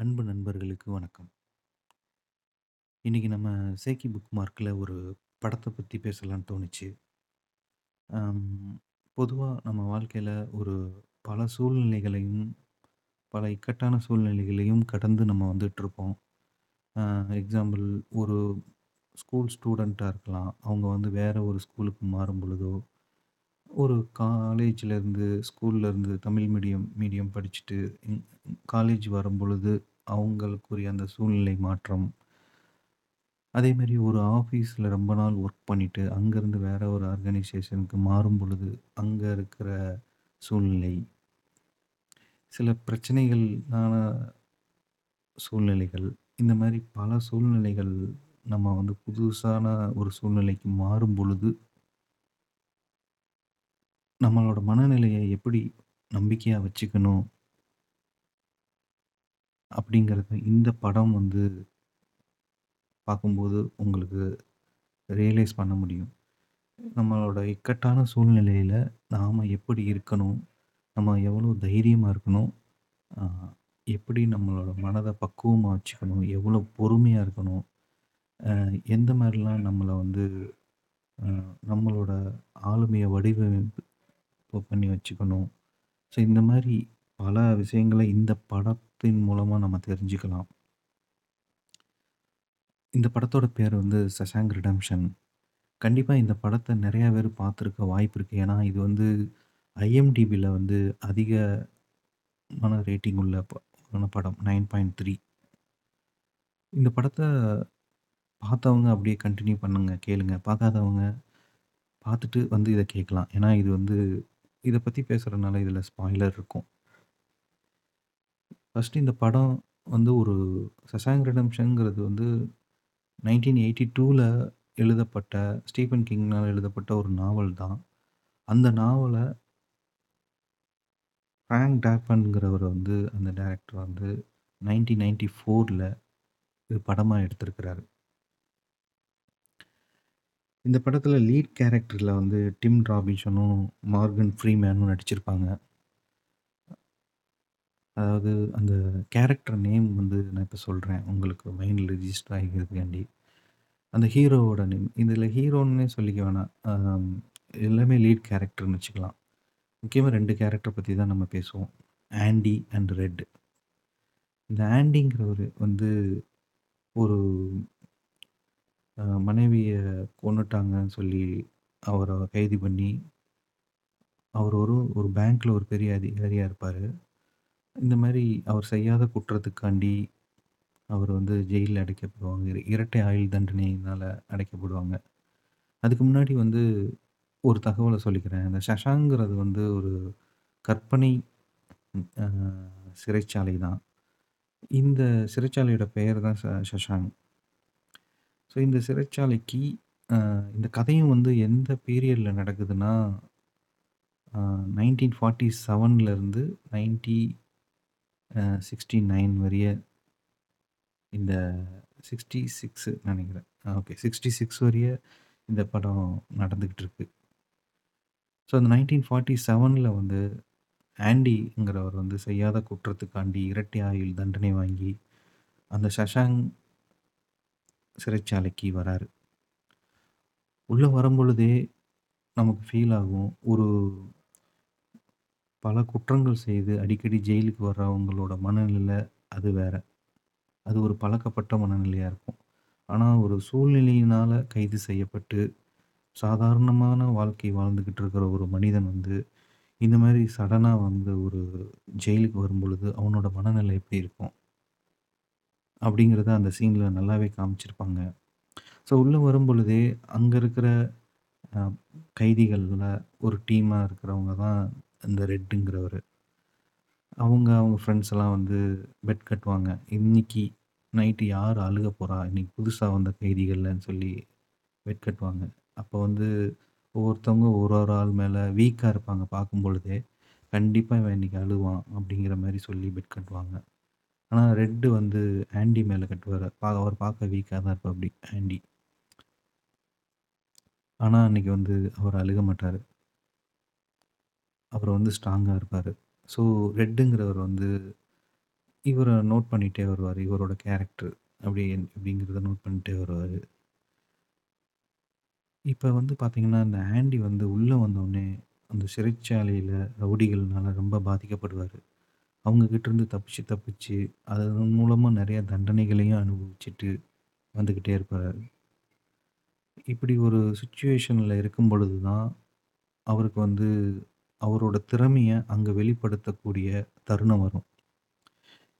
அன்பு நண்பர்களுக்கு வணக்கம். இன்றைக்கி நம்ம சேக்கி புக் மார்க்கில் ஒரு படத்தை பற்றி பேசலான்னு தோணுச்சு. பொதுவாக நம்ம வாழ்க்கையில் ஒரு பல சூழ்நிலைகளையும், பல இக்கட்டான சூழ்நிலைகளையும் கடந்து நம்ம வந்துட்டுருப்போம். எக்ஸாம்பிள் ஒரு ஸ்கூல் ஸ்டூடெண்ட்டாக இருக்கலாம். அவங்க வந்து வேறு ஒரு ஸ்கூலுக்கு மாறும் பொழுதோ, ஒரு காலேஜிலேருந்து ஸ்கூல்லேருந்து தமிழ் மீடியம் மீடியம் படிச்சுட்டு காலேஜ் காலேஜ் வரும்பொழுது அவங்களுக்குரிய அந்த சூழ்நிலை மாற்றம். அதேமாரி ஒரு ஆஃபீஸில் ரொம்ப நாள் ஒர்க் பண்ணிவிட்டு அங்கேருந்து வேற ஒரு ஆர்கனைசேஷனுக்கு மாறும் பொழுது, அங்கே இருக்கிற சூழ்நிலை. சில பிரச்சனைகளான சூழ்நிலைகள். இந்த மாதிரி பல சூழ்நிலைகள் நம்ம வந்து புதுசான ஒரு சூழ்நிலைக்கு மாறும் பொழுது நம்மளோட மனநிலையை எப்படி நம்பிக்கையாக வச்சுக்கணும்? அப்படிங்கிறது இந்த படம் வந்து பார்க்கும்போது உங்களுக்கு ரியலைஸ் பண்ண முடியும். நம்மளோட இக்கட்டான சூழ்நிலையில நாம எப்படி இருக்கணும்? நம்ம எவ்வளோ தைரியமா இருக்கணும்? அ எப்படி நம்மளோட மனத பக்குவமா வச்சுக்கணும்? எவ்வளோ பொறுமையா இருக்கணும்? அ எந்த மாரிலாம் நம்மள வந்து அ நம்மளோட ஆளுமைய வடிவமைப்பு பண்ணி வச்சுக்கணும்? ஸோ இந்த மாரி பல விஷயங்கள இந்த படத்தின் மூலமாக நம்ம தெரிஞ்சுக்கலாம். இந்த படத்தோட பேர் வந்து "சஷாங்க் ரிடம்ஷன் கண்டிப்பாக இந்த படத்தை நிறையா பேர் பார்த்துருக்க வாய்ப்பு இருக்குது ஏன்னா, இது வந்து ஐஎம்டிபியில் வந்து அதிகமான ரேட்டிங் உள்ள படம் நைன் பாயிண்ட் த்ரீ இந்த படத்தை பார்த்தவங்க அப்படியே கண்டினியூ பண்ணுங்க, கேளுங்க. பார்க்காதவங்க பார்த்துட்டு வந்து இதை கேட்கலாம். ஏன்னா, இது வந்து இதை பற்றி பேசுகிறதுனால இதில் ஸ்பாய்லர் இருக்கும். ஃபர்ஸ்ட்டு இந்த படம் வந்து ஒரு "சஷாங்க் ரிடெம்ப்ஷன்ங்கிறது" வந்து 1982ல எழுதப்பட்ட ஸ்டீஃபன் கிங்னால் எழுதப்பட்ட ஒரு நாவல் தான். அந்த நாவலை ஃபிராங்க் டேப்பன்கிறவர் வந்து அந்த டேரக்டர் வந்து 1994ல இது படமாக எடுத்திருக்கிறாரு. இந்த படத்தில் லீட் கேரக்டரில் வந்து டிம் ராபின்சனும், மார்கன் ஃப்ரீமேனும் நடிச்சிருப்பாங்க. அதாவது அந்த கேரக்டர் நேம் வந்து நான் இப்போ சொல்கிறேன் உங்களுக்கு மைண்டில் ரிஜிஸ்டர் ஆகிக்கிறதுக்காண்டி. அந்த ஹீரோவோட நேம். இதில் ஹீரோன்னே சொல்லிக்க வேணாம். எல்லாமே லீட் கேரக்டர்னு வச்சுக்கலாம். முக்கியமாக ரெண்டு கேரக்டர் பற்றி தான் நம்ம பேசுவோம். Andy and Red. இந்த ஆண்டிங்கிறவர் வந்து ஒரு மனைவியை மனைவிய கொன்னுட்டாங்கன்னு சொல்லி அவரை கைது பண்ணி, அவர் ஒரு ஒரு பேங்க்கில் ஒரு பெரிய அதிகாரியாக இருப்பார் இந்த மாரி அவர் செய்யாத குற்றத்துக்காண்டி அவர் வந்து ஜெயில்ல அடைக்கப்படுவாங்க. இர இரட்டை ஆயுள் தண்டனையினால அடைக்கப்படுவாங்க. அதுக்கு முன்னாடி வந்து ஒரு தகவல சொல்லிக்கிறேன். இந்த ஷஷாங்கிறது வந்து ஒரு கற்பனை அ சிறைச்சாலை தான். இந்த சிறைச்சாலையோட பெயர் தான் ச சஷாங் ஸோ இந்த சிறைச்சாலைக்கு அ இந்த கதையும் வந்து எந்த பீரியட்ல நடக்குதுன்னா, அ 1947லருந்து 90 சிக்ஸ்டி நைன் வரைய இந்த சிக்ஸ்டி சிக்ஸு நினைக்கிறேன் ஓகே 66 வரைய இந்த படம் நடந்துக்கிட்டு இருக்கு. ஸோ அந்த 1947ல வந்து ஆண்டிங்கிறவர் வந்து செய்யாத குற்றத்துக்காண்டி இரட்டை ஆயுள் தண்டனை வாங்கி, அந்த சஷாங் சிறைச்சாலைக்கு வராரு. உள்ளே வரும்பொழுதே நமக்கு ஃபீல் ஆகும். ஒரு பல குற்றங்கள் செய்து அடிக்கடி ஜெயிலுக்கு வர்றவங்களோட மனநிலை அது வேற. அது ஒரு பழக்கப்பட்ட மனநிலையாக இருக்கும். ஆனால் ஒரு சூழ்நிலையினால் கைது செய்யப்பட்டு, சாதாரணமான வாழ்க்கை வாழ்ந்துக்கிட்டு இருக்கிற ஒரு மனிதன் வந்து, இந்த மாதிரி சடனாக வந்து ஒரு ஜெயிலுக்கு வரும்பொழுது, அவனோட மனநிலை எப்படி இருக்கும்? அப்படிங்கிறத அந்த சீனில் நல்லாவே காமிச்சிருப்பாங்க. ஸோ உள்ள வரும்பொழுதே, அங்கே இருக்கிற கைதிகளில் ஒரு டீமாக இருக்கிறவங்க தான் இந்த ரெட்டுங்கிறவர் அவங்க, அவங்க ஃப்ரெண்ட்ஸ் எல்லாம் வந்து பெட் கட்டுவாங்க. இன்னைக்கு நைட்டு யார் அழுக போகிறா இன்னைக்கு புதுசாக வந்த கைதிகள்லன்னு சொல்லி பெட் கட்டுவாங்க. அப்போ வந்து ஒவ்வொருத்தவங்க ஒரு ஒரு ஆள் மேலே வீக்காக இருப்பாங்க பார்க்கும்பொழுதே. கண்டிப்பாக இவன் இன்னைக்கு அழுவான் அப்படிங்கிற மாதிரி சொல்லி பெட் கட்டுவாங்க. ஆனால் ரெட்டு வந்து ஆண்டி மேலே கட்டுவார் பா அவர் பார்க்க வீக்காக தான் இருப்பாப்படி ஆண்டி. ஆனால் அன்னைக்கு வந்து அவர் அழுக மாட்டார் அவர் வந்து ஸ்ட்ராங்காக இருப்பார். ஸோ ரெட்டுங்கிறவர் வந்து இவரை நோட் பண்ணிகிட்டே வருவார் இவரோட கேரக்டர் அப்படி அப்படிங்கிறத நோட் பண்ணிட்டே வருவார். இப்போ வந்து பார்த்தீங்கன்னா, இந்த ஆண்டி வந்து உள்ளே வந்தோடனே அந்த சிறைச்சாலையில் ரவுடிகள்னால ரொம்ப பாதிக்கப்படுவார். அவங்கக்கிட்டேருந்து தப்பிச்சு, தப்பிச்சு அதன் மூலமாக நிறைய தண்டனைகளையும் அனுபவிச்சுட்டு வந்துக்கிட்டே இருப்பார். இப்படி ஒரு சுச்சுவேஷனில் இருக்கும் பொழுது தான், அவருக்கு வந்து அவரோட திறமையை அங்கே வெளிப்படுத்தக்கூடிய தருணம் வரும்.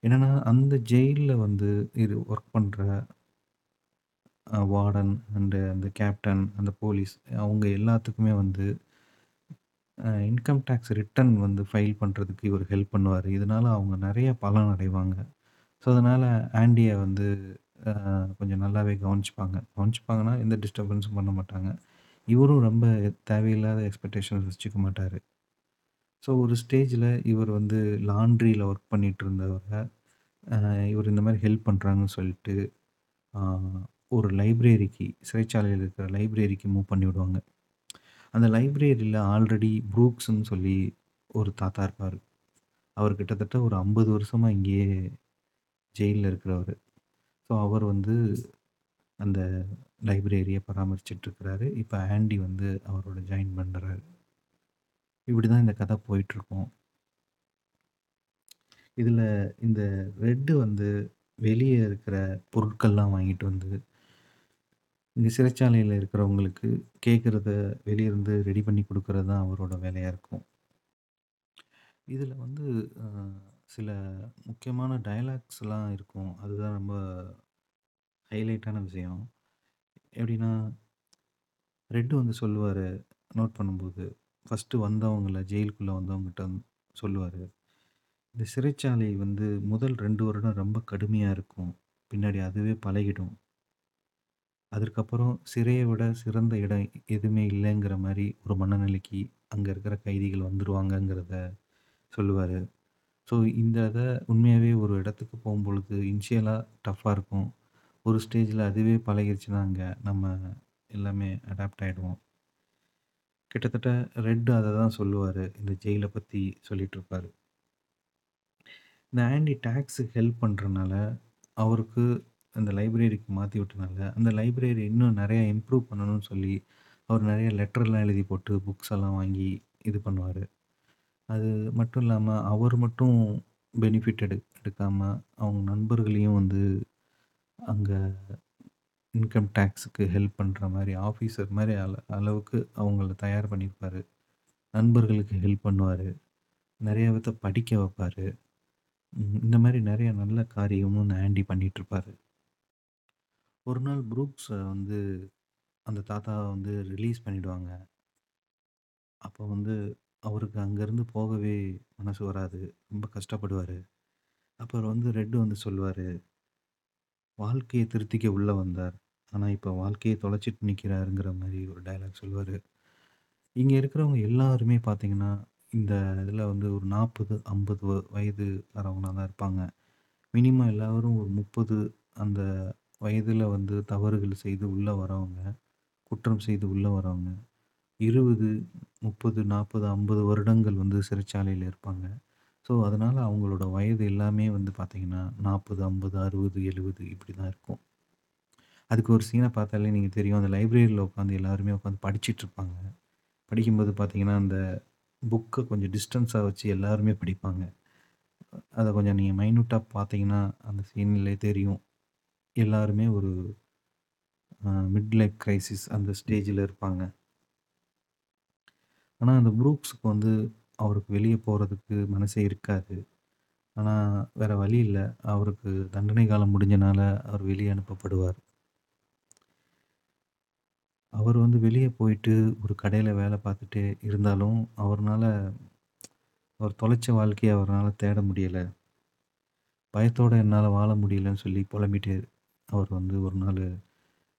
என்னன்னா, அந்த ஜெயிலில் வந்து இது ஒர்க் பண்ணுற வார்டன் அண்டு அந்த கேப்டன், அந்த போலீஸ் அவங்க எல்லாத்துக்குமே வந்து இன்கம் டேக்ஸ் ரிட்டர்ன் வந்து ஃபைல் பண்ணுறதுக்கு இவர் ஹெல்ப் பண்ணுவார் இதனால அவங்க நிறைய பலன் அடைவாங்க. ஸோ, அதனால் ஆண்டியை வந்து கொஞ்சம் நல்லாவே கவனிச்சுப்பாங்க. கவனிச்சுப்பாங்கன்னா, எந்த டிஸ்டர்பன்ஸும் பண்ண மாட்டாங்க. இவரும் ரொம்ப தேவையில்லாத எக்ஸ்பெக்டேஷன்ஸ் வச்சுக்க மாட்டார் ஸோ, ஒரு ஸ்டேஜில் இவர் வந்து லாண்ட்ரியில் ஒர்க் பண்ணிட்டு இருந்தவர, அ இந்த மாரி ஹெல்ப் பண்றாங்கன்னு சொல்லிட்டு, ஆ ஒரு லைப்ரரிக்கு சிறைச்சாலையில இருக்கிற லைப்ரரிக்கு மூவ் பண்ணி விடுவாங்க. அந்த லைப்ரரியில ஆல்ரெடி ப்ரூக்ஸ்ன்னு சொல்லி ஒரு தாத்தா இருப்பாரு. அவர் கிட்டத்தட்ட ஒரு 50 வருஷமா இங்கேயே ஜெயில்ல இருக்கிறவரு. ஸோ, அவர் வந்து அந்த லைப்ரரிய பராமரிச்சுட்டு இருக்கிறாரு. இப்ப ஆண்டி வந்து அவரோட ஜாயின் பண்றாரு. இப்படி தான் இந்த கதை போயிட்டுருக்கும். இதில் இந்த ரெட்டு வந்து வெளியே இருக்கிற பொருட்கள்லாம் வாங்கிட்டு வந்து, இங்கே சிறைச்சாலையில் இருக்கிறவங்களுக்கு கேட்குறத வெளியிருந்து ரெடி பண்ணி கொடுக்குறது தான் அவரோட வேலையாக இருக்கும். இதில் வந்து சில முக்கியமான டயலாக்ஸ்லாம் இருக்கும். அதுதான் ரொம்ப ஹைலைட்டான விஷயம். எப்படின்னா, ரெட் வந்து சொல்லுவார் நோட் பண்ணும்போது, ஃபஸ்ட்டு வந்தவங்கள ஜெயிலுக்குள்ளே வந்தவங்ககிட்ட சொல்லுவார் இந்த சிறைச்சாலை வந்து முதல் ரெண்டு வருடம் ரொம்ப கடுமையாக இருக்கும். பின்னாடி அதுவே பழகிடும். அதற்கப்புறம் சிறையை விட சிறந்த இடம் எதுவுமே இல்லைங்கிற மாதிரி ஒரு மனநிலைக்கு அங்கே இருக்கிற கைதிகள் வந்துடுவாங்கங்கிறத சொல்லுவார் ஸோ, இந்த இதை உண்மையாகவே ஒரு இடத்துக்கு போகும்பொழுது இன்ஷியலாக டஃப்பாக இருக்கும். ஒரு ஸ்டேஜில் அதுவே பழகிருச்சுன்னா, அங்கே நம்ம எல்லாமே அடாப்ட் ஆகிடுவோம் கிட்டத்தட்ட ரெட் அதை தான் சொல்லுவார். இந்த ஜெயிலை பற்றி சொல்லிகிட்ருப்பார் இந்த ஆண்டி டேக்ஸுக்கு ஹெல்ப் பண்ணுறனால அவருக்கு அந்த லைப்ரரிக்கு மாற்றி விட்டனால, அந்த லைப்ரரி இன்னும் நிறையா இம்ப்ரூவ் பண்ணணும்னு சொல்லி, அவர் நிறைய லெட்டர்லாம் எழுதி போட்டு, புக்ஸ் எல்லாம் வாங்கி இது பண்ணுவார். அது மட்டும் இல்லாமல் அவர் மட்டும் பெனிஃபிட் எடு எடுக்காமல் அவங்க நண்பர்களையும் வந்து அங்கே இன்கம் டேக்ஸுக்கு ஹெல்ப் பண்ணுற மாதிரி ஆஃபீஸர் மாதிரி அள அளவுக்கு அவங்கள தயார் பண்ணியிருப்பார் நண்பர்களுக்கு ஹெல்ப் பண்ணுவார். நிறைய விதத்தை படிக்க வைப்பார். இந்த மாதிரி நிறைய நல்ல காரியமும் இந்த ஆண்டி பண்ணிகிட்ருப்பார் ஒரு நாள் புரூக்ஸை வந்து அந்த தாத்தாவை வந்து ரிலீஸ் பண்ணிவிடுவாங்க அப்போ வந்து அவருக்கு அங்கேருந்து போகவே மனசு வராது. ரொம்ப கஷ்டப்படுவார். அப்புறம் வந்து ரெட் வந்து சொல்லுவார். "வாழ்க்கைய திருத்திக்க உள்ள வந்தார். ஆனா இப்ப வாழ்க்கைய தொலைச்சிட்டு நிக்கிறாருங்கிற" மாரி ஒரு டயலாக் சொல்லுவாரு. இங்க இருக்கிறவங்க எல்லாருமே பார்த்தீங்கன்னா, இந்த இதில வந்து ஒரு 40, 50 வ வயது வரவங்களா தான் இருப்பாங்க. மினிமம் எல்லாரும் ஒரு 30 அந்த வயதில வந்து தவறுகள் செய்து உள்ள வரவங்க, குற்றம் செய்து உள்ள வரவங்க. 20, 30, 40, 50 வருடங்கள் வந்து சிறைச்சாலையில இருப்பாங்க. ஸோ, அதனால் அவங்களோட வயது எல்லாமே வந்து பார்த்திங்கன்னா நாற்பது ஐம்பது அறுபது எழுபது இப்படி தான் இருக்கும். அதுக்கு ஒரு சீனை பார்த்தாலே நீங்கள் தெரியும். அந்த லைப்ரரியில் உட்காந்து எல்லாருமே உட்காந்து படிச்சுட்ருப்பாங்க. படிக்கும்போது பார்த்திங்கன்னா அந்த புக்கை கொஞ்சம் டிஸ்டன்ஸாக வச்சு எல்லாருமே படிப்பாங்க. அதை கொஞ்சம் நீங்கள் மைன்யூட்டாக பார்த்தீங்கன்னா, அந்த சீனிலே தெரியும். எல்லாருமே ஒரு மிட் லைஃப் கிரைசிஸ் அந்த ஸ்டேஜில் இருப்பாங்க. ஆனால் அந்த புரூக்ஸுக்கு வந்து அவருக்கு வெளியே போகிறதுக்கு மனசே இருக்காது. ஆனால் வேறு வழி இல்லை அவருக்கு தண்டனை காலம் முடிஞ்சனால அவர் வெளியே அனுப்பப்படுவார். அவர் வந்து வெளியே போயிட்டு ஒரு கடையில் வேலை பார்த்துட்டே இருந்தாலும், அவர்னால் அவர் தொலைச்ச வாழ்க்கையை அவரால் தேட முடியல. பயத்தோடு என்னால் வாழ முடியலன்னு சொல்லி புலம்பிட்டு, அவர் வந்து ஒரு நாள்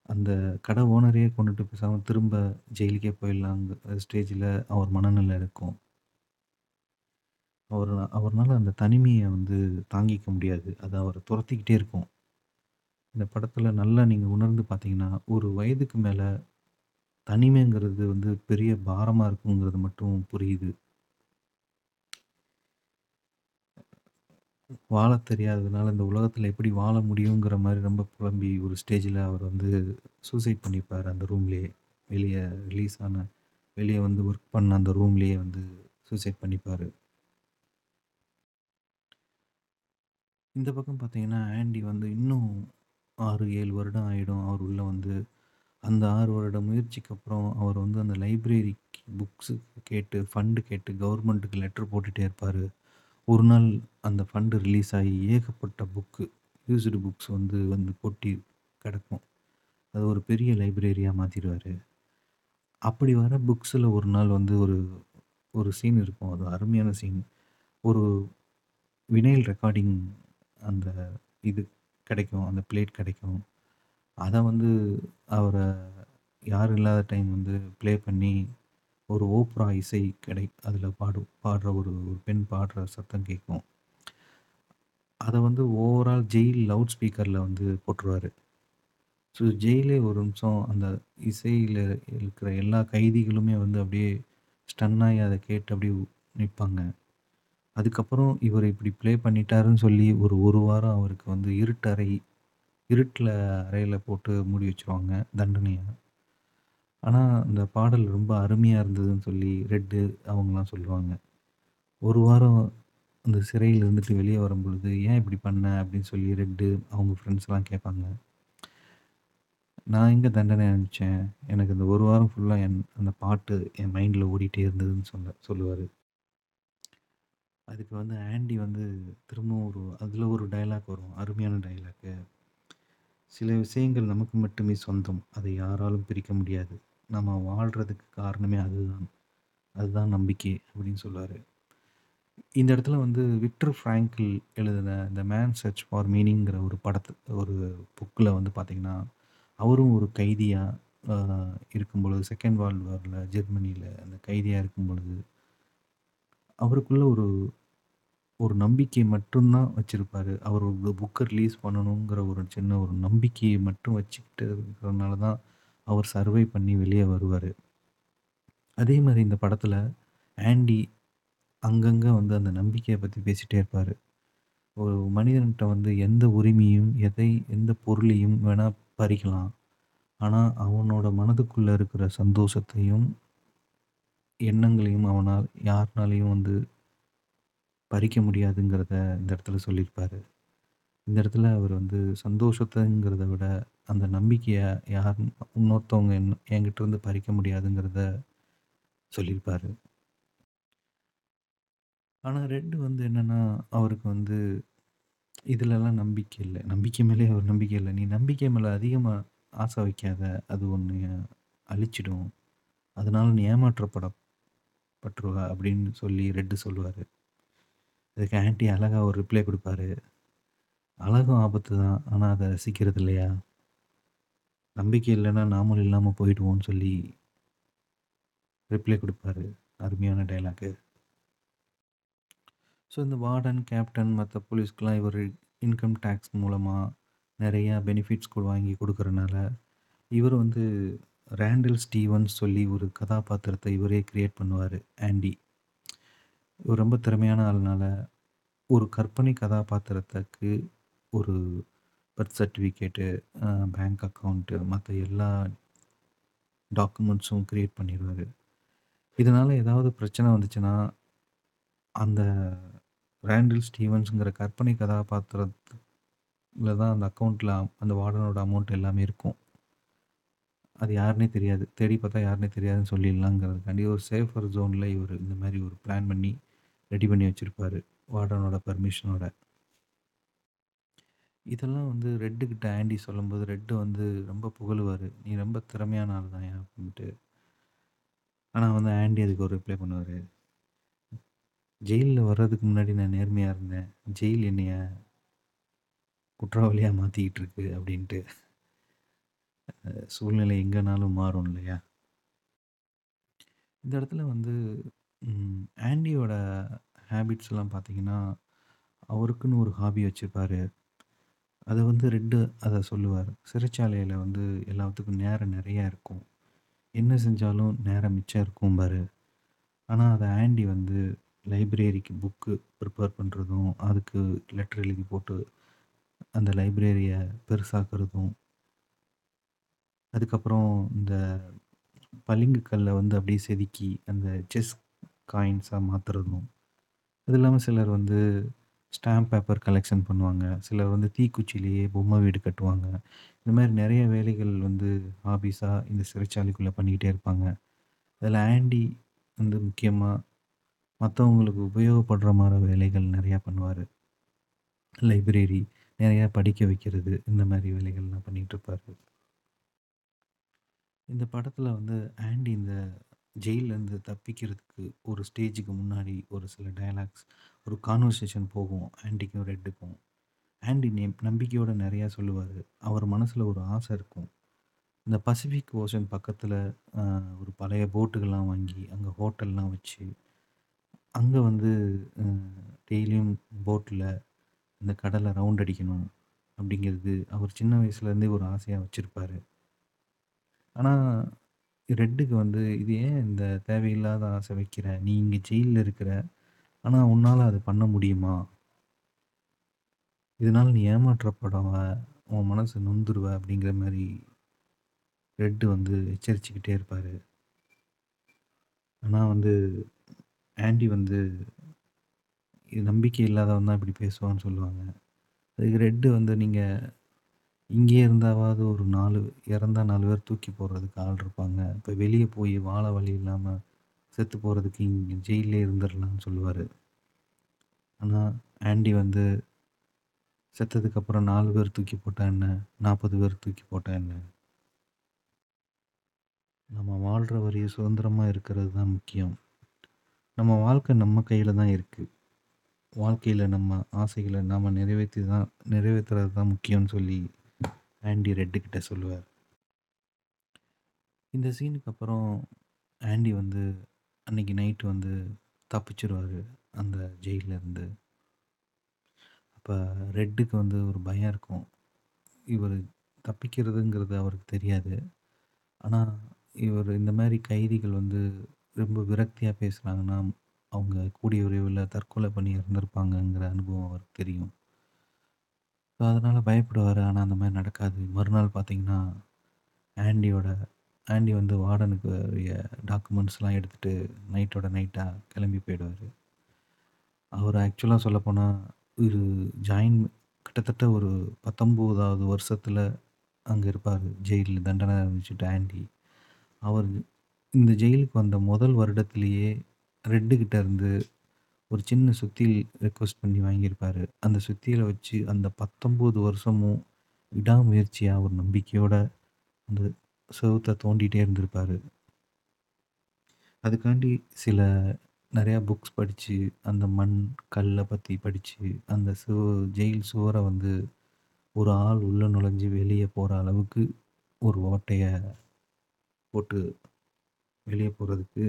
அந்த கடை ஓனரையே கொண்டுட்டு பேசாமல் திரும்ப ஜெயிலுக்கே போயிடலாங்க ஸ்டேஜில் அவர் மனநிலை இருக்கும். அவரு அவர்னால அந்த தனிமையை வந்து தாங்கிக்க முடியாது. அது அவர துரத்திக்கிட்டே இருக்கும். இந்த படத்துல நல்லா நீங்க உணர்ந்து பார்த்தீங்கன்னா, ஒரு வயதுக்கு மேல தனிமைங்கிறது வந்து பெரிய பாரமா இருக்குங்கிறது மட்டும் புரியுது. வாழத் தெரியாததுனால இந்த உலகத்தில் எப்படி வாழ முடியுங்கிற மாரி ரொம்ப புலம்பி ஒரு ஸ்டேஜில் அவர் வந்து சூசைட் பண்ணிப்பாரு அந்த ரூம்லயே. வெளிய ரிலீஸ் ஆன வெளிய வந்து ஒர்க் பண்ண அந்த ரூம்லயே வந்து சூசைட் பண்ணிப்பாரு. இந்த பக்கம் பார்த்தீங்கன்னா, ஆண்டி வந்து இன்னும் 6, 7 வருடம் ஆயிடும். அவர் உள்ள வந்து அந்த 6 வருட முயற்சிக்கு அப்புறம் அவர் வந்து அந்த லைப்ரரிக்கு புக்ஸு கேட்டு, ஃபண்ட் கேட்டு கவர்மெண்ட்டுக்கு லெட்டர் போட்டுட்டே இருப்பாரு. ஒரு நாள் அந்த ஃபண்ட் ரிலீஸ் ஆகி ஏகப்பட்ட புக்கு, யூஸ்டு புக்ஸ் வந்து வந்து கொட்டி கிடக்கும். அது ஒரு பெரிய லைப்ரரியா மாத்திருவாரு. அப்படி வர புக்ஸில ஒரு நாள் வந்து ஒரு ஒரு சீன் இருக்கும். அது அருமையான சீன். ஒரு வினைல் ரெக்கார்டிங் அந்த இது கிடைக்கும். அந்த பிளேட் கிடைக்கும். அதை வந்து அவரை யாரும் இல்லாத டைம் வந்து ப்ளே பண்ணி, ஒரு ஓப்ரா இசை கிடை அதில் பாடும் பாடுற ஒரு ஒரு பெண் பாடுற சத்தம் கேட்கும். அதை வந்து ஓவரால் ஜெயில் லவுட் ஸ்பீக்கரில் வந்து போட்டுருவார் ஸோ ஜெயிலே ஒரு நிமிஷம் அந்த இசையில் இருக்கிற எல்லா கைதிகளுமே வந்து அப்படியே ஸ்டன்னாகி அதை கேட்டு அப்படியே நிற்பாங்க அதுக்கப்புறம் இவர் இப்படி ப்ளே பண்ணிட்டாருன்னு சொல்லி ஒரு ஒரு வாரம் அவருக்கு வந்து இருட்டறை இருட்டில் அறையில் போட்டு மூடி வச்சுருவாங்க தண்டனையாக ஆனால் அந்த பாடல் ரொம்ப அருமையாக இருந்ததுன்னு சொல்லி ரெட்டு அவங்களாம் சொல்லுவாங்க. ஒரு வாரம் அந்த சிறையில் இருந்துட்டு வெளியே வரும்பொழுது, "ஏன் இப்படி பண்ண?" அப்படின்னு சொல்லி ரெட்டு அவங்க ஃப்ரெண்ட்ஸ்லாம் கேட்பாங்க. "நான் எங்கே தண்டனை அனுப்பிச்சேன் எனக்கு அந்த ஒரு வாரம் ஃபுல்லாக என் அந்த பாட்டு என் மைண்டில் ஓடிட்டே இருந்ததுன்னு" சொல்ல சொல்லுவார் அதுக்கு வந்து ஆண்டி வந்து திரும்பவும் ஒரு அதில் ஒரு டயலாக் வரும். அருமையான டைலாக்கு "சில விஷயங்கள் நமக்கு மட்டுமே சொந்தம். அதை யாராலும் பிரிக்க முடியாது. நம்ம வாழ்கிறதுக்கு காரணமே அதுதான். அதுதான் நம்பிக்கை" அப்படின்னு சொல்லுவார் இந்த இடத்துல வந்து விக்டர் ஃப்ராங்கில் எழுதின "த மேன் சர்ச் ஃபார் மீனிங்கிற ஒரு படத்து ஒரு புக்கில் வந்து பார்த்திங்கன்னா அவரும் ஒரு கைதியாக இருக்கும் இருக்கும்பொழுது, செகண்ட் வேர்ல்டு வாரில் ஜெர்மனியில் அந்த கைதியா இருக்கும்பொழுது, அவருக்குள்ள ஒரு ஒரு நம்பிக்கை மட்டும்தான் வச்சுருப்பார் அவர் ஒரு புக்க ரிலீஸ் பண்ணணுங்கிற ஒரு சின்ன ஒரு நம்பிக்கையை மட்டும் வச்சுக்கிட்டு இருக்கிறனால தான், அவர் சர்வை பண்ணி வெளிய வருவாரு. அதே மாரி இந்த படத்துல ஆண்டி அங்கங்க வந்து அந்த நம்பிக்கைய பத்தி பேசிட்டே இருப்பாரு. ஒரு மனிதன்ட்ட வந்து எந்த உரிமையும், எதை எந்த பொருளையும் வேணா பறிக்கலாம். ஆனா, அவனோட மனதுக்குள்ள இருக்கிற சந்தோஷத்தையும், எண்ணங்களையும் அவனால் யார்னாலயும் வந்து பறிக்க முடியாதுங்கிறத இந்த இடத்துல சொல்லியிருப்பார் இந்த இடத்துல அவர் வந்து சந்தோஷத்துங்கிறத விட, அந்த நம்பிக்கையை யார் இன்னொருத்தவங்க என் என்கிட்ட இருந்து பறிக்க முடியாதுங்கிறத சொல்லியிருப்பார் ஆனால் ரெண்டு வந்து என்னென்னா அவருக்கு வந்து இதுலலாம் நம்பிக்கை இல்லை நம்பிக்கை மேலே அவர் நம்பிக்கை இல்லை "நீ நம்பிக்கை மேலே அதிகமாக ஆசை வைக்காத. அது ஒன்று அழிச்சிடும். அதனால நீ ஏமாற்றப்பட பற்றுவா அப்படின்னு சொல்லி ரெட்டு சொல்லுவார் அதுக்கு ஆன்டி அழகாக ஒரு ரிப்ளை கொடுப்பாரு "அழகும் ஆபத்து தான். ஆனால் அதை ரசிக்கிறது இல்லையா? நம்பிக்கை இல்லைன்னா நாமளும் இல்லாமல் போயிடுவோம்னு சொல்லி ரிப்ளை கொடுப்பாரு அருமையான டயலாக்கு. ஸோ, இந்த வார்டன், கேப்டன் மற்ற போலீஸ்க்குலாம் இவர் இன்கம் டேக்ஸ் மூலமாக நிறையா பெனிஃபிட்ஸ் கூட வாங்கி கொடுக்குறனால இவர் வந்து ரேண்டில் ஸ்டீவன்ஸ் சொல்லி ஒரு கதாபாத்திரத்தை இவரே க்ரியேட் பண்ணுவார் ஆண்டி. இவர் ரொம்ப திறமையான ஆள்னால, ஒரு கற்பனை கதாபாத்திரத்துக்கு ஒரு பர்த் சர்டிஃபிகேட்டு, பேங்க் அக்கவுண்ட்டு மற்ற எல்லா டாக்குமெண்ட்ஸும் க்ரியேட் பண்ணிடுவார் இதனால் ஏதாவது பிரச்சனை வந்துச்சுன்னா, அந்த ரேண்டில் ஸ்டீவன்ஸுங்கிற கற்பனை கதாபாத்திரத்தில் தான் அந்த அக்கௌண்ட்டில் அந்த வார்டனோட அமௌண்ட் எல்லாமே இருக்கும். அது யாருன்னே தெரியாது. தேடி பார்த்தா யாருன்னே தெரியாதுன்னு சொல்லிடலாங்கிறதுக்காண்டி ஒரு சேஃபர் ஜோனில் இவர் இந்த மாதிரி ஒரு பிளான் பண்ணி, ரெடி பண்ணி வச்சிருப்பாரு. வார்டனோட பர்மிஷனோட இதெல்லாம் வந்து ரெட்டுக்கிட்ட ஆண்டி சொல்லும்போது, ரெட்டு வந்து ரொம்ப புகழுவார் "நீ ரொம்ப திறமையான ஆள் தான் அப்படின்ட்டு. ஆனால் வந்து ஆண்டி அதுக்கு ஒரு ரிப்ளை பண்ணுவார் ஜெயிலில் வர்றதுக்கு முன்னாடி நான் நேர்மையாக இருந்தேன். ஜெயில் என்னைய குற்றவாளியாக மாற்றிக்கிட்டு இருக்கு" அப்படின்ட்டு. சூழ்நிலை எங்கேனாலும் மாறும் இல்லையா? இந்த இடத்துல வந்து ம் ஆண்டியோட ஹேபிட்ஸ்லாம் பார்த்தீங்கன்னா, அவருக்குன்னு ஒரு ஹாபி வச்சிருப்பாரு. அத வந்து ரெண்டு அத சொல்லுவாரு. சிறைச்சாலையில வந்து எல்லாத்துக்கும் நேரம் நெறையா இருக்கும். என்ன செஞ்சாலும் நேரம் மிச்சம் இருக்கும்பாரு. ஆனா, அத ஆண்டி வந்து லைப்ரரிக்கு புக்கு ப்ரிப்பேர் பண்ணுறதும் அதுக்கு லெட்டர் எழுதி போட்டு அந்த லைப்ரரியை பெருசாக்குறதும் அதுக்கப்புறம் இந்த பளிங்கு கல்லை வந்து அப்படியே செதுக்கி அந்த செஸ் காயின்ஸாக மாற்றுறதும் அது இல்லாமல் சிலர் வந்து ஸ்டாம்ப் பேப்பர் கலெக்ஷன் பண்ணுவாங்க. சிலர் வந்து தீக்குச்சியிலேயே பொம்மை வீடு கட்டுவாங்க. இந்த மாதிரி நிறைய வேலைகள் வந்து ஹாபீஸாக இந்த சிறைச்சாலைக்குள்ளே பண்ணிக்கிட்டே இருப்பாங்க. அதில் ஆண்டி வந்து முக்கியமாக மற்றவங்களுக்கு உபயோகப்படுற மாதிரி வேலைகள் நிறையா பண்ணுவார். லைப்ரரி நிறையா படிக்க வைக்கிறது இந்த மாதிரி வேலைகள்லாம் பண்ணிகிட்டு இருப்பார். இந்த படத்தில் வந்து ஆண்டி இந்த ஜெயிலேருந்து தப்பிக்கிறதுக்கு ஒரு ஸ்டேஜுக்கு முன்னாடி ஒரு சில டயலாக்ஸ் ஒரு கான்வர்சேஷன் போகும். ஆண்டிக்கும் ரெட்டுக்கும். ஆண்டி நேம் நம்பிக்கையோடு நிறையா சொல்லுவார். அவர் மனசில் ஒரு ஆசை இருக்கும். இந்த பசிபிக் ஓஷன் பக்கத்தில் ஒரு பழைய போட்டுகள்லாம் வாங்கி அங்கே ஹோட்டல்லாம் வச்சு அங்கே வந்து டெய்லியும் போட்டில் இந்த கடலை ரவுண்ட் அடிக்கணும் அப்படிங்கிறது அவர் சின்ன வயசுலேருந்தே ஒரு ஆசையாக வச்சுருப்பார். ஆனால் ரெட்டுக்கு வந்து இது ஏன் இந்த தேவையில்லாத ஆசை வைக்கிற? நீ இங்கே ஜெயிலில் இருக்கிற ஆனால் உன்னால் அது பண்ண முடியுமா? இதனால் நீ ஏமாற்றப்படுவ உன் மனசு நொந்துருவ அப்படிங்கிற மாதிரி ரெட்டு வந்து எச்சரிச்சுக்கிட்டே இருப்பார். ஆனால் வந்து ஆண்டி வந்து இது நம்பிக்கை இல்லாதவன் தான் இப்படி பேசுவான்னு சொல்லுவாங்க. அதுக்கு ரெட்டு வந்து நீங்கள் இங்கேயே இருந்தாவாவது ஒரு நாலு இறந்தா நாலு பேர் தூக்கி போடுறதுக்கு ஆள் இருப்பாங்க. இப்போ வெளியே போய் வாழ வழி இல்லாமல் செத்து போகிறதுக்கு இங்கே ஜெயிலே இருந்துடலாம்னு சொல்லுவார். ஆனால் ஆண்டி வந்து செத்ததுக்கப்புறம் நாலு பேர் தூக்கி போட்டா என்ன? நாற்பது பேர் தூக்கி போட்டா என்ன? நம்ம வாழ்கிற வரையும் சுதந்திரமாக இருக்கிறது தான் முக்கியம். நம்ம வாழ்க்கை நம்ம கையில் தான் இருக்குது வாழ்க்கையில் நம்ம ஆசைகளை நாம் நிறைவேற்றி தான் நிறைவேற்றுறது தான் முக்கியம்னு சொல்லி ஆண்டி ரெட்டுக்கிட்ட சொல்லுவார். இந்த சீனுக்கு அப்புறம் ஆண்டி வந்து அன்னைக்கு நைட்டு வந்து தப்பிச்சிருவார் அந்த ஜெயிலேருந்து அப்போ ரெட்டுக்கு வந்து ஒரு பயம் இருக்கும். இவர் தப்பிக்கிறதுங்கிறது அவருக்கு தெரியாது. ஆனால் இவர் இந்த மாதிரி கைதிகள் வந்து ரொம்ப விரக்தியாக பேசுகிறாங்கன்னா அவங்க கூடிய விரைவில் தற்கொலை பண்ணி இறந்துருப்பாங்கங்கிற அனுபவம் அவருக்கு தெரியும். ஸோ அதனால் பயப்படுவார். ஆனால் அந்த மாதிரி நடக்காது. மறுநாள் பார்த்தீங்கன்னா ஆண்டியோட ஆண்டி வந்து வார்டனுக்கு உரிய டாக்குமெண்ட்ஸ்லாம் எடுத்துகிட்டு நைட்டோட நைட்டாக கிளம்பி போயிடுவார். அவர் ஆக்சுவலாக சொல்லப்போனால் ஒரு ஜாயின் கிட்டத்தட்ட ஒரு பத்தொம்போதாவது வருஷத்தில் அங்கே இருப்பார். ஜெயிலில் தண்டனை அனுப்பிச்சுட்டு ஆண்டி. அவர் இந்த ஜெயிலுக்கு வந்த முதல் வருடத்திலேயே ரெட்டுக்கிட்ட இருந்து ஒரு சின்ன சுத்தியல் ரெக்வஸ்ட் பண்ணி வாங்கியிருப்பார். அந்த சுத்தியலை வச்சு அந்த பத்தொம்போது வருஷமும் விடாமுயற்சியாக ஒரு நம்பிக்கையோட அந்த செவுத்தை தோண்டிகிட்டே இருந்திருப்பார். அதுக்காண்டி சில நிறையா புக்ஸ் படித்து அந்த மண் கல்லை பற்றி படித்து அந்த சு ஜெயில் சுவரை வந்து ஒரு ஆள் உள்ளே நுழைஞ்சு வெளியே போகிற அளவுக்கு ஒரு ஓட்டையை போட்டு வெளியே போகிறதுக்கு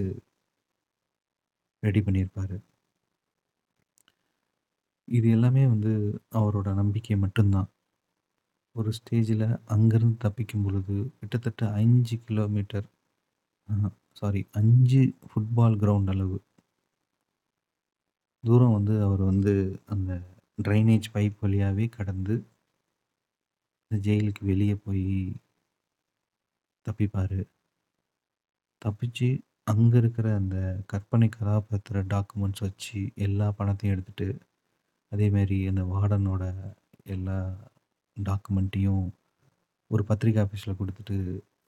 ரெடி பண்ணியிருப்பார். இது எல்லாமே வந்து அவரோட நம்பிக்கை மட்டும்தான். ஒரு ஸ்டேஜில் அங்கேருந்து தப்பிக்கும் பொழுது கிட்டத்தட்ட அஞ்சு கிலோமீட்டர் சாரி அஞ்சு ஃபுட்பால் கிரவுண்ட் அளவு. தூரம் வந்து அவர் வந்து அந்த ட்ரைனேஜ் பைப் வழியாகவே கடந்து இந்த ஜெயிலுக்கு வெளியே போய் தப்பிப்பார். தப்பிச்சு அங்கே இருக்கிற அந்த கற்பனை கதாபாத்திர டாக்குமெண்ட்ஸ் வச்சு எல்லா பணத்தையும் எடுத்துகிட்டு அதேமாரி அந்த வார்டனோட எல்லா டாக்குமெண்ட்டையும் ஒரு பத்திரிக்கை ஆஃபீஸில் கொடுத்துட்டு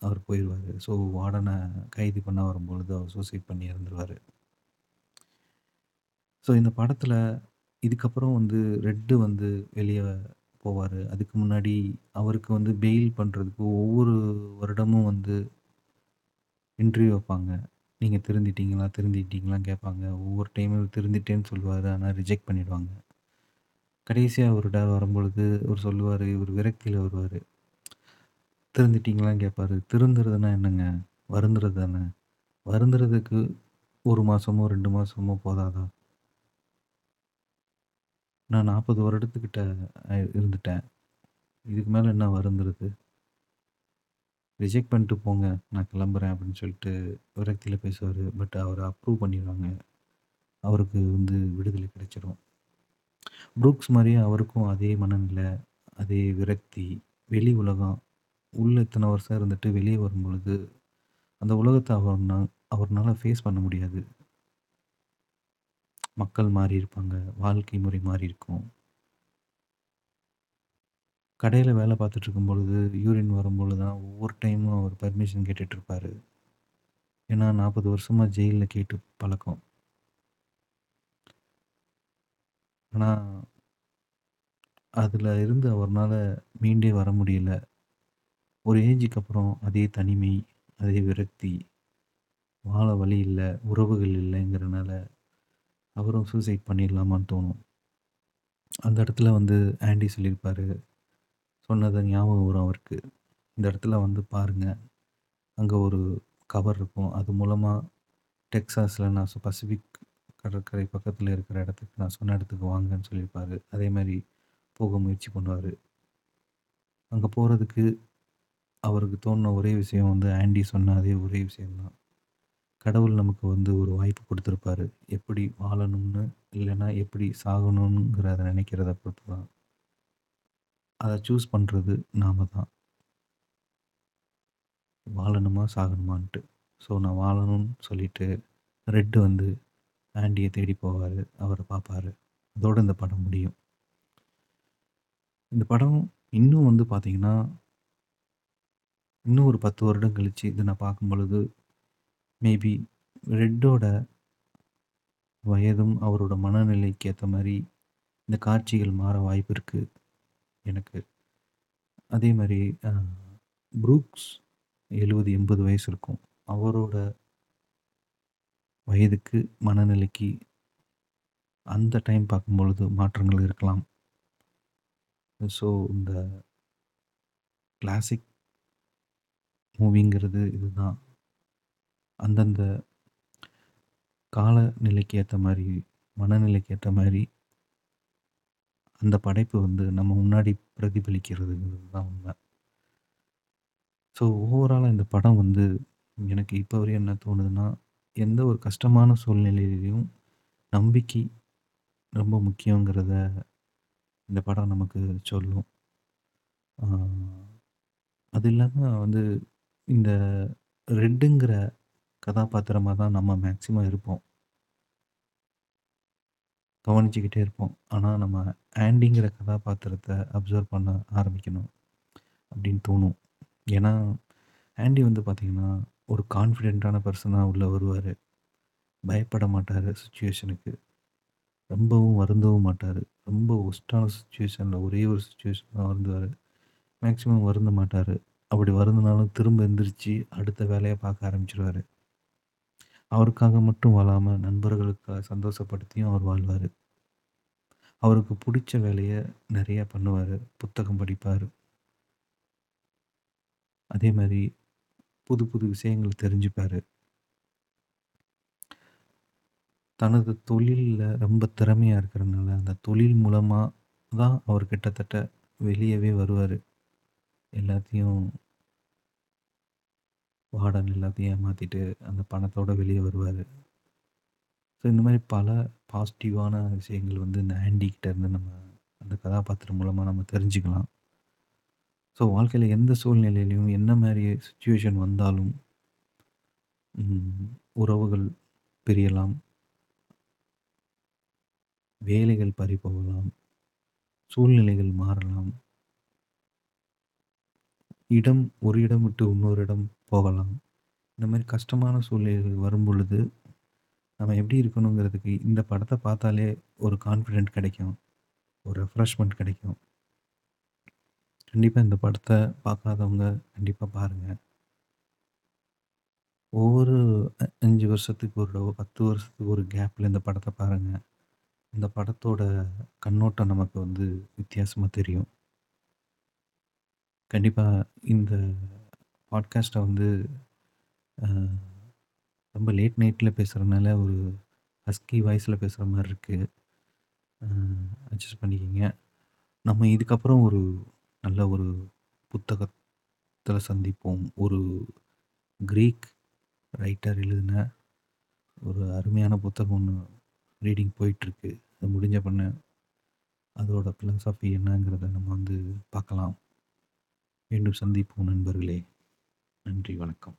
அவர் போயிடுவார் ஸோ வார்டனை கைது பண்ண வரும்பொழுது அவர் சூசைட் பண்ணி இறந்துருவார். ஸோ இந்த படத்தில் இதுக்கப்புறம் வந்து ரெட்டு வந்து வெளியே போவார். அதுக்கு முன்னாடி அவருக்கு வந்து பெயில் பண்ணுறதுக்கு ஒவ்வொரு வருடமும் வந்து இன்டர்வியூ வைப்பாங்க. நீங்கள் திருந்திட்டீங்களா? திருந்திட்டீங்களான்னு கேட்பாங்க ஒவ்வொரு டைமும் திருந்திட்டேன்னு சொல்லுவார். ஆனால் ரிஜெக்ட் பண்ணிடுவாங்க. கடைசியாக ஒரு அவர்கிட்ட வரும்பொழுது அவர் சொல்லுவார் இவர் விரக்தியில் வருவார். திருந்திட்டிங்களான்னு கேட்பார் திருந்துறதுனா என்னங்க? வருந்துறது தானே? வருந்துறதுக்கு ஒரு மாதமோ ரெண்டு மாதமோ போதாதா? நான் நாற்பது வருடத்துக்கிட்ட இருந்துட்டேன். இதுக்கு மேலே என்ன வருந்துறது? ரிஜெக்ட் பண்ணிட்டு போங்க. நான் கிளம்புறேன் அப்படின்னு சொல்லிட்டு விரக்தியில் பேசுவார். பட் அவர் அப்ரூவ் பண்ணிடுவாங்க. அவருக்கு வந்து விடுதலை கிடைச்சிரும். புரூக்ஸ் மாதிரியே அவருக்கும் அதே மனநிலை, அதே விரக்தி, வெளி உலகம் உள்ளே இத்தனை வருஷம் இருந்துட்டு வரும் வரும்பொழுது, அந்த உலகத்தை அவர்னா அவர்னால ஃபேஸ் பண்ண முடியாது. மக்கள் மாறியிருப்பாங்க. வாழ்க்கை முறை மாறியிருக்கும். கடையில் வேலை பார்த்துட்டு இருக்கும்பொழுது, யூரின் வரும்பொழுது தான் ஒவ்வொரு டைமும் அவர் பர்மிஷன் கேட்டுட்ருப்பார் ஏன்னா நாற்பது வருஷமாக ஜெயிலில் கேட்டு பழக்கம். ஆனால் அதில் இருந்து அவர்னால் மீண்டே வர முடியல. ஒரு ஏஜுக்கு அப்புறம் அதே தனிமை, அதே விரக்தி, வாழ வழி இல்லை உறவுகள் இல்லைங்கிறனால அவரும் சூசைட் பண்ணிடலாமான்னு தோணும். அந்த இடத்துல வந்து ஆண்டி சொல்லியிருப்பார் சொன்னது ஞாபகம் வரும் அவருக்கு. இந்த இடத்துல வந்து பாருங்கள் அங்கே ஒரு கவர் இருக்கும். அது மூலமாக டெக்ஸாஸில் நான் பசிபிக் கடற்கரை பக்கத்தில் இருக்கிற இடத்துக்கு நான் சொன்ன இடத்துக்கு வாங்கன்னு சொல்லியிருப்பார் அதே மாதிரி போக முயற்சி பண்ணுவார் அங்கே போகிறதுக்கு அவருக்கு தோணுன ஒரே விஷயம் வந்து ஆண்டி சொன்ன அதே ஒரே விஷயம் தான். கடவுள் நமக்கு வந்து ஒரு வாய்ப்பு கொடுத்துருப்பாரு எப்படி வாழணும்னு, இல்லைன்னா எப்படி சாகணுங்கிறத நினைக்கிறத பொறுத்து தான். அதை சூஸ் பண்ணுறது நாம தான். வாழணுமா? சாகணுமான்ட்டு. ஸோ நான் வாழணும்னு சொல்லிட்டு, ரெட் வந்து ஆண்டியை தேடி போவார் அவரை பார்ப்பாரு. அதோட இந்த படம் முடியும். இந்த படம் இன்னும் வந்து பார்த்திங்கன்னா இன்னும் ஒரு 10 வருடம் கழிச்சு இதை நான் பார்க்கும்பொழுது, மேபி ரெட்டோட வயதும், அவரோட மனநிலைக்கு ஏற்ற மாதிரி இந்த காட்சிகள் மாற வாய்ப்பு இருக்குது எனக்கு. அதே மாதிரி ப்ரூக்ஸ் புரூக்ஸ் 70, 80 வயசு இருக்கும். அவரோட வயதுக்கு, மனநிலைக்கு அந்த டைம் பார்க்கும்பொழுது மாற்றங்கள் இருக்கலாம். ஸோ இந்த கிளாசிக் மூவிங்கிறது இதுதான். அந்தந்த காலநிலைக்கு ஏற்ற மாதிரி மனநிலைக்கு ஏற்ற மாதிரி அந்த படைப்பு வந்து நம்ம முன்னாடி பிரதிபலிக்கிறதுங்கிறது தான் உண்மை ஸோ ஓவராலாக இந்த படம் வந்து எனக்கு இப்போ வரையும் என்ன தோணுதுன்னா, எந்த ஒரு கஷ்டமான சூழ்நிலையிலையும் நம்பிக்கை ரொம்ப முக்கியங்கிறத இந்த படம் நமக்கு சொல்லும். அது இல்லாமல் வந்து இந்த ரெட்டுங்கிற கதாபாத்திரமாக தான் நம்ம மேக்ஸிமம் இருப்போம். கவனிச்சுக்கிட்டே இருப்போம். ஆனால் நம்ம ஆண்டிங்கிற கதாபாத்திரத்தை அப்சர்வ் பண்ண ஆரம்பிக்கணும். அப்படின்னு தோணும். ஏன்னா, ஆண்டி வந்து பார்த்திங்கன்னா ஒரு கான்ஃபிடென்ட்டான பர்சனாக உள்ளே வருவார். பயப்பட மாட்டார் சுச்சுவேஷனுக்கு ரொம்பவும் வருந்தவும் மாட்டார். ரொம்ப ஒஸ்டான சுச்சுவேஷனில் ஒரே ஒரு சுச்சுவேஷன் தான் வருந்துவாரு. மேக்ஸிமம் வருந்த மாட்டார். அப்படி வருந்துனாலும் திரும்ப எந்திரிச்சு அடுத்த வேலையை பார்க்க ஆரம்பிச்சிடுவார் அவருக்காக மட்டும் வாழாமல் நண்பர்களுக்காக சந்தோஷப்படுத்தியும் அவர் வாழ்வார். அவருக்கு பிடிச்ச வேலையை நிறையா பண்ணுவார். புத்தகம் படிப்பார். அதே மாதிரி புது புது விஷயங்கள் தெரிஞ்சுப்பார். தனது தொழிலில் ரொம்ப திறமையாக இருக்கிறனால, அந்த தொழில் மூலமாக தான் அவர் கிட்டத்தட்ட வெளியவே வருவார். எல்லாத்தையும் வார்டன் எல்லாத்தையும் ஏமாற்றிட்டு அந்த பணத்தோடு வெளியே வருவார். ஸோ இந்த மாதிரி பல பாசிட்டிவான விஷயங்கள் வந்து இந்த ஆண்டி இருந்து நம்ம அந்த கதாபாத்திரம் மூலமாக நம்ம தெரிஞ்சுக்கலாம். ஸோ வாழ்க்கையில் எந்த சூழ்நிலையிலையும் என்ன மாதிரி சுச்சுவேஷன் வந்தாலும் ம் உறவுகள் பிரியலாம். வேலைகள் பறிபோகலாம். சூழ்நிலைகள் மாறலாம். இடம் ஒரு இடம் விட்டு இன்னொரு இடம் போகலாம். இந்த மாதிரி கஷ்டமான சூழ்நிலைகள் வரும்பொழுது, நம்ம எப்படி இருக்கணுங்கிறதுக்கு இந்த படத்த பார்த்தாலே ஒரு கான்ஃபிடென்ட் கிடைக்கும். ஒரு ரெஃப்ரெஷ்மென்ட் கிடைக்கும். கண்டிப்பாக இந்த படத்தை பார்க்காதவங்க கண்டிப்பாக பாருங்க. ஒவ்வொரு அ 5 வருஷத்துக்கு ஒரு தடவ, 10 வருஷத்துக்கு ஒரு கேப்ல இந்த படத்த பாருங்க. இந்த படத்தோட கண்ணோட்டம் நமக்கு வந்து வித்தியாசமா தெரியும். கண்டிப்பா இந்த பாட்காஸ்ட்ட வந்து அ ரொம்ப லேட் நைட்ல பேசுறனால ஒரு ஹஸ்கி வாய்ஸ்ல பேசுற மாரி இருக்கு. அ அட்ஜஸ்ட் பண்ணிக்கங்க. நம்ம இதுக்கப்புறம் ஒரு நல்ல ஒரு புத்தகத்தில் சந்திப்போம். ஒரு கிரீக் ரைட்டர் எழுதின ஒரு அருமையான புத்தகம் ஒன்று ரீடிங் போயிட்டுருக்கு. அது முடிஞ்ச பண்ண அதோட பிலோசாஃபி என்னங்கிறத நம்ம வந்து பார்க்கலாம். மீண்டும் சந்திப்போம் நண்பர்களே! நன்றி, வணக்கம்.